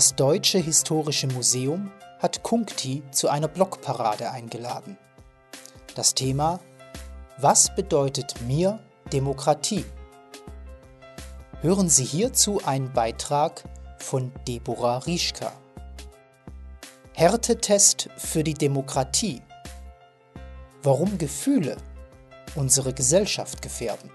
Das Deutsche Historische Museum hat Kunkti zu einer Blockparade eingeladen. Das Thema Was bedeutet mir Demokratie? Hören Sie hierzu einen Beitrag von Deborah Rieschka. Härtetest für die Demokratie. Warum Gefühle unsere Gesellschaft gefährden.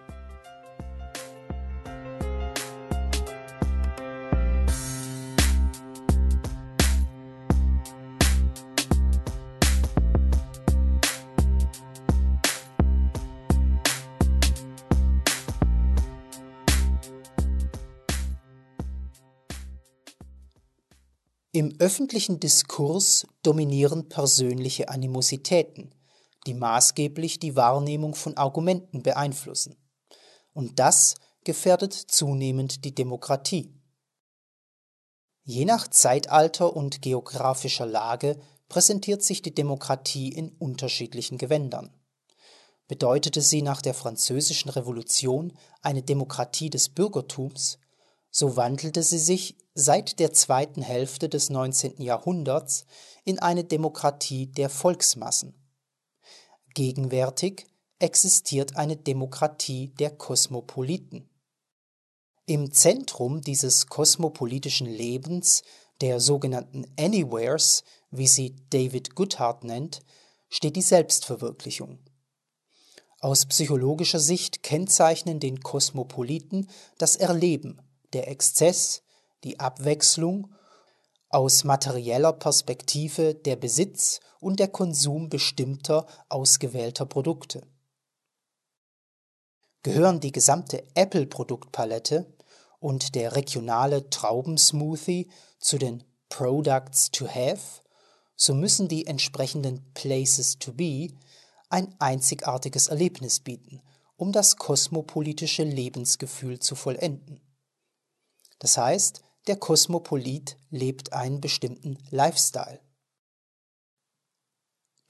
Im öffentlichen Diskurs dominieren persönliche Animositäten, die maßgeblich die Wahrnehmung von Argumenten beeinflussen. Und das gefährdet zunehmend die Demokratie. Je nach Zeitalter und geografischer Lage präsentiert sich die Demokratie in unterschiedlichen Gewändern. Bedeutete sie nach der Französischen Revolution eine Demokratie des Bürgertums, so wandelte sie sich seit der zweiten Hälfte des 19. Jahrhunderts in eine Demokratie der Volksmassen. Gegenwärtig existiert eine Demokratie der Kosmopoliten. Im Zentrum dieses kosmopolitischen Lebens, der sogenannten Anywheres, wie sie David Goodhart nennt, steht die Selbstverwirklichung. Aus psychologischer Sicht kennzeichnen den Kosmopoliten das Erleben der Exzess, die Abwechslung, aus materieller Perspektive der Besitz und der Konsum bestimmter ausgewählter Produkte. Gehören die gesamte Apple-Produktpalette und der regionale Traubensmoothie zu den Products to Have, so müssen die entsprechenden Places to Be ein einzigartiges Erlebnis bieten, um das kosmopolitische Lebensgefühl zu vollenden. Das heißt, der Kosmopolit lebt einen bestimmten Lifestyle.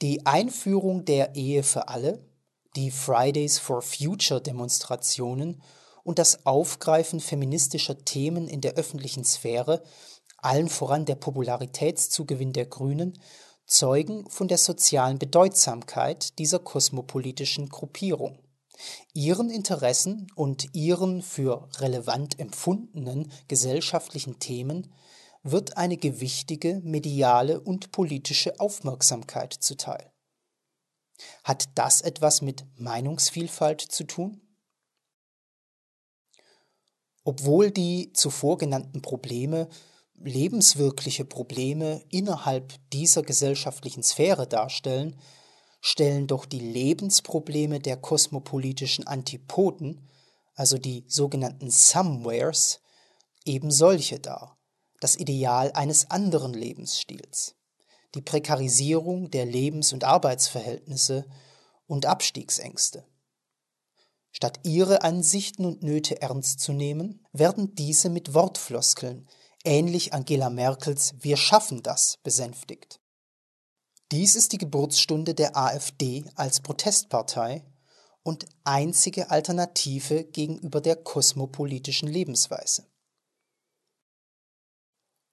Die Einführung der Ehe für alle, die Fridays for Future Demonstrationen und das Aufgreifen feministischer Themen in der öffentlichen Sphäre, allen voran der Popularitätszugewinn der Grünen, zeugen von der sozialen Bedeutsamkeit dieser kosmopolitischen Gruppierung. Ihren Interessen und ihren für relevant empfundenen gesellschaftlichen Themen wird eine gewichtige mediale und politische Aufmerksamkeit zuteil. Hat das etwas mit Meinungsvielfalt zu tun? Obwohl die zuvor genannten Probleme lebenswirkliche Probleme innerhalb dieser gesellschaftlichen Sphäre darstellen, stellen doch die Lebensprobleme der kosmopolitischen Antipoden, also die sogenannten Somewheres, eben solche dar, das Ideal eines anderen Lebensstils, die Prekarisierung der Lebens- und Arbeitsverhältnisse und Abstiegsängste. Statt ihre Ansichten und Nöte ernst zu nehmen, werden diese mit Wortfloskeln, ähnlich Angela Merkels Wir schaffen das, besänftigt. Dies ist die Geburtsstunde der AfD als Protestpartei und einzige Alternative gegenüber der kosmopolitischen Lebensweise.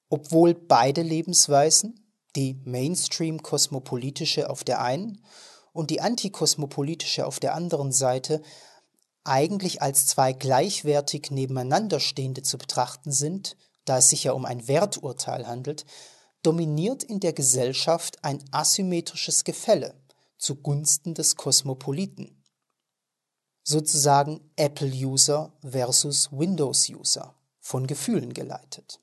Obwohl beide Lebensweisen, die Mainstream-kosmopolitische auf der einen und die antikosmopolitische auf der anderen Seite, eigentlich als zwei gleichwertig nebeneinander stehende zu betrachten sind, da es sich ja um ein Werturteil handelt, dominiert in der Gesellschaft ein asymmetrisches Gefälle zugunsten des Kosmopoliten. Sozusagen Apple-User versus Windows-User, von Gefühlen geleitet.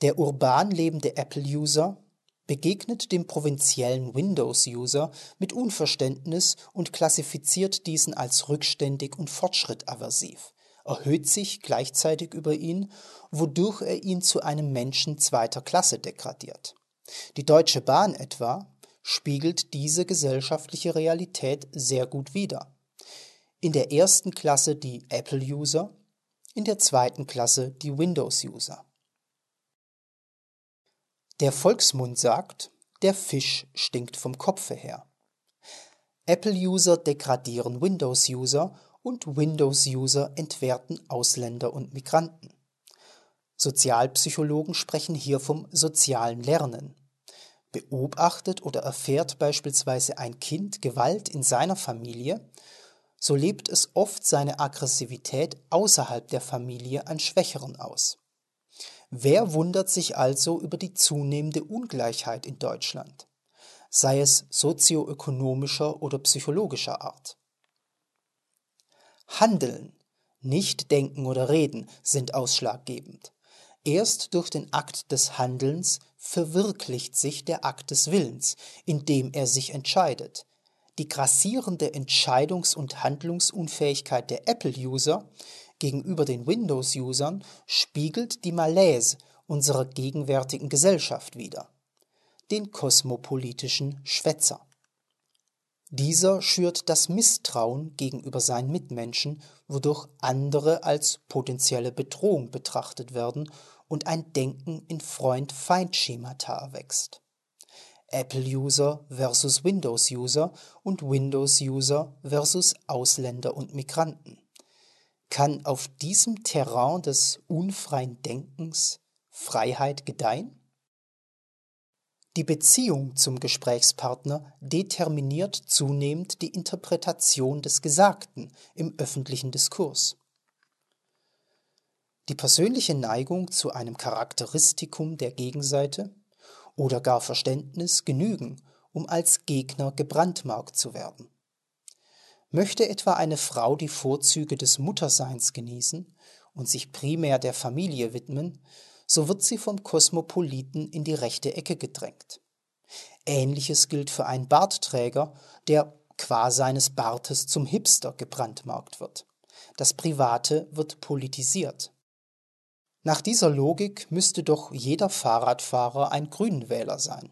Der urban lebende Apple-User begegnet dem provinziellen Windows-User mit Unverständnis und klassifiziert diesen als rückständig und fortschrittaversiv erhöht sich gleichzeitig über ihn, wodurch er ihn zu einem Menschen zweiter Klasse degradiert. Die Deutsche Bahn etwa spiegelt diese gesellschaftliche Realität sehr gut wider. In der ersten Klasse die Apple-User, in der zweiten Klasse die Windows-User. Der Volksmund sagt, der Fisch stinkt vom Kopfe her. Apple-User degradieren Windows-User und Windows-User entwerten Ausländer und Migranten. Sozialpsychologen sprechen hier vom sozialen Lernen. Beobachtet oder erfährt beispielsweise ein Kind Gewalt in seiner Familie, so lebt es oft seine Aggressivität außerhalb der Familie an Schwächeren aus. Wer wundert sich also über die zunehmende Ungleichheit in Deutschland, sei es sozioökonomischer oder psychologischer Art? Handeln, nicht denken oder reden sind ausschlaggebend. Erst durch den Akt des Handelns verwirklicht sich der Akt des Willens, indem er sich entscheidet. Die grassierende Entscheidungs- und Handlungsunfähigkeit der Apple-User gegenüber den Windows-Usern spiegelt die Malaise unserer gegenwärtigen Gesellschaft wider, den kosmopolitischen Schwätzer. Dieser schürt das Misstrauen gegenüber seinen Mitmenschen, wodurch andere als potenzielle Bedrohung betrachtet werden und ein Denken in Freund-Feind-Schemata wächst. Apple-User versus Windows-User und Windows-User versus Ausländer und Migranten. Kann auf diesem Terrain des unfreien Denkens Freiheit gedeihen? Die Beziehung zum Gesprächspartner determiniert zunehmend die Interpretation des Gesagten im öffentlichen Diskurs. Die persönliche Neigung zu einem Charakteristikum der Gegenseite oder gar Verständnis genügen, um als Gegner gebrandmarkt zu werden. Möchte etwa eine Frau die Vorzüge des Mutterseins genießen und sich primär der Familie widmen, so wird sie vom Kosmopoliten in die rechte Ecke gedrängt. Ähnliches gilt für einen Bartträger, der qua seines Bartes zum Hipster gebrandmarkt wird. Das Private wird politisiert. Nach dieser Logik müsste doch jeder Fahrradfahrer ein Grünenwähler sein,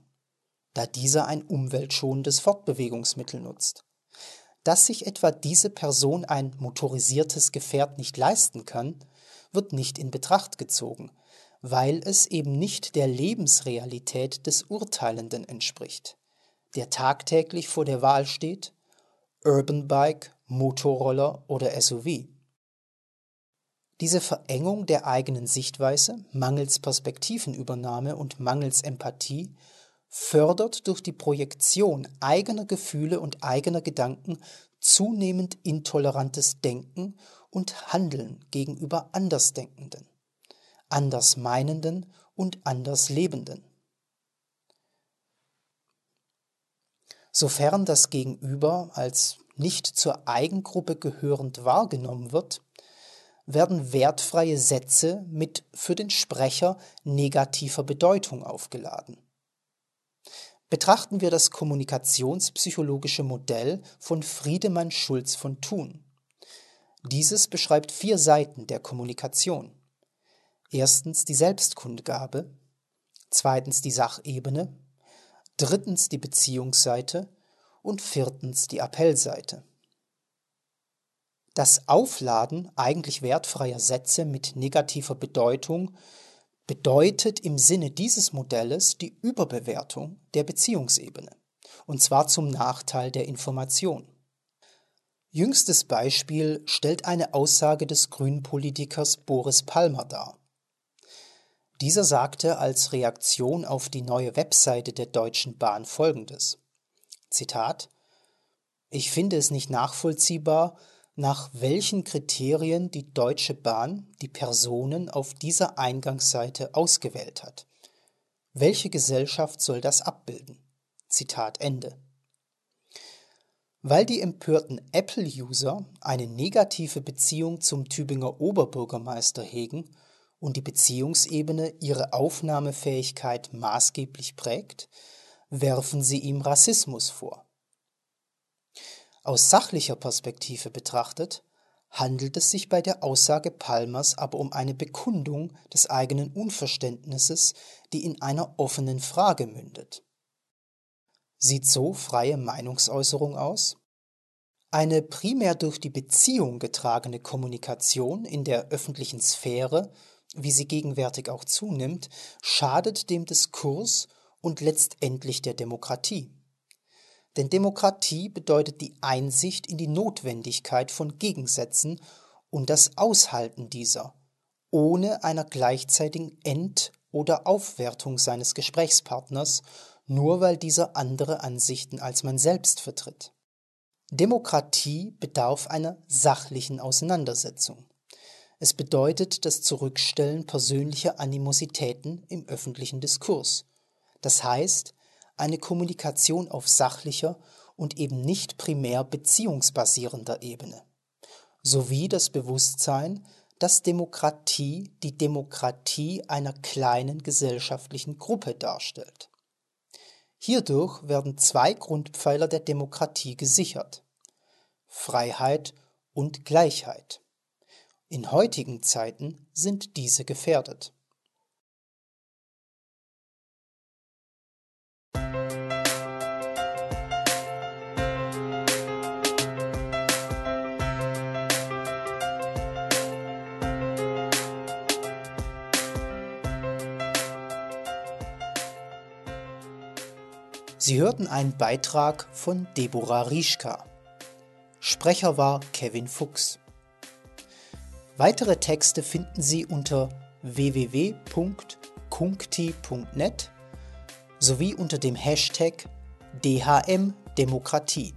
da dieser ein umweltschonendes Fortbewegungsmittel nutzt. Dass sich etwa diese Person ein motorisiertes Gefährt nicht leisten kann, wird nicht in Betracht gezogen, weil es eben nicht der Lebensrealität des Urteilenden entspricht, der tagtäglich vor der Wahl steht, Urban Bike, Motorroller oder SUV. Diese Verengung der eigenen Sichtweise, mangels Perspektivenübernahme und mangels Empathie fördert durch die Projektion eigener Gefühle und eigener Gedanken zunehmend intolerantes Denken und Handeln gegenüber Andersdenkenden, Andersmeinenden und Anderslebenden. Sofern das Gegenüber als nicht zur Eigengruppe gehörend wahrgenommen wird, werden wertfreie Sätze mit für den Sprecher negativer Bedeutung aufgeladen. Betrachten wir das kommunikationspsychologische Modell von Friedemann Schulz von Thun. Dieses beschreibt vier Seiten der Kommunikation. Erstens die Selbstkundgabe, zweitens die Sachebene, drittens die Beziehungsseite und viertens die Appellseite. Das Aufladen eigentlich wertfreier Sätze mit negativer Bedeutung bedeutet im Sinne dieses Modells die Überbewertung der Beziehungsebene, und zwar zum Nachteil der Information. Jüngstes Beispiel stellt eine Aussage des Grünpolitikers Boris Palmer dar. Dieser sagte als Reaktion auf die neue Webseite der Deutschen Bahn folgendes: Zitat Ich finde es nicht nachvollziehbar, nach welchen Kriterien die Deutsche Bahn die Personen auf dieser Eingangsseite ausgewählt hat. Welche Gesellschaft soll das abbilden? Zitat Ende. Weil die empörten Apple-User eine negative Beziehung zum Tübinger Oberbürgermeister hegen und die Beziehungsebene ihre Aufnahmefähigkeit maßgeblich prägt, werfen sie ihm Rassismus vor. Aus sachlicher Perspektive betrachtet handelt es sich bei der Aussage Palmers aber um eine Bekundung des eigenen Unverständnisses, die in einer offenen Frage mündet. Sieht so freie Meinungsäußerung aus? Eine primär durch die Beziehung getragene Kommunikation in der öffentlichen Sphäre, wie sie gegenwärtig auch zunimmt, schadet dem Diskurs und letztendlich der Demokratie. Denn Demokratie bedeutet die Einsicht in die Notwendigkeit von Gegensätzen und das Aushalten dieser, ohne einer gleichzeitigen Ent- oder Aufwertung seines Gesprächspartners, nur weil dieser andere Ansichten als man selbst vertritt. Demokratie bedarf einer sachlichen Auseinandersetzung. Es bedeutet das Zurückstellen persönlicher Animositäten im öffentlichen Diskurs. Das heißt, eine Kommunikation auf sachlicher und eben nicht primär beziehungsbasierender Ebene. Sowie das Bewusstsein, dass Demokratie die Demokratie einer kleinen gesellschaftlichen Gruppe darstellt. Hierdurch werden zwei Grundpfeiler der Demokratie gesichert. Freiheit und Gleichheit. In heutigen Zeiten sind diese gefährdet. Sie hörten einen Beitrag von Deborah Rieschka. Sprecher war Kevin Fuchs. Weitere Texte finden Sie unter www.kunkti.net sowie unter dem Hashtag DHM Demokratie.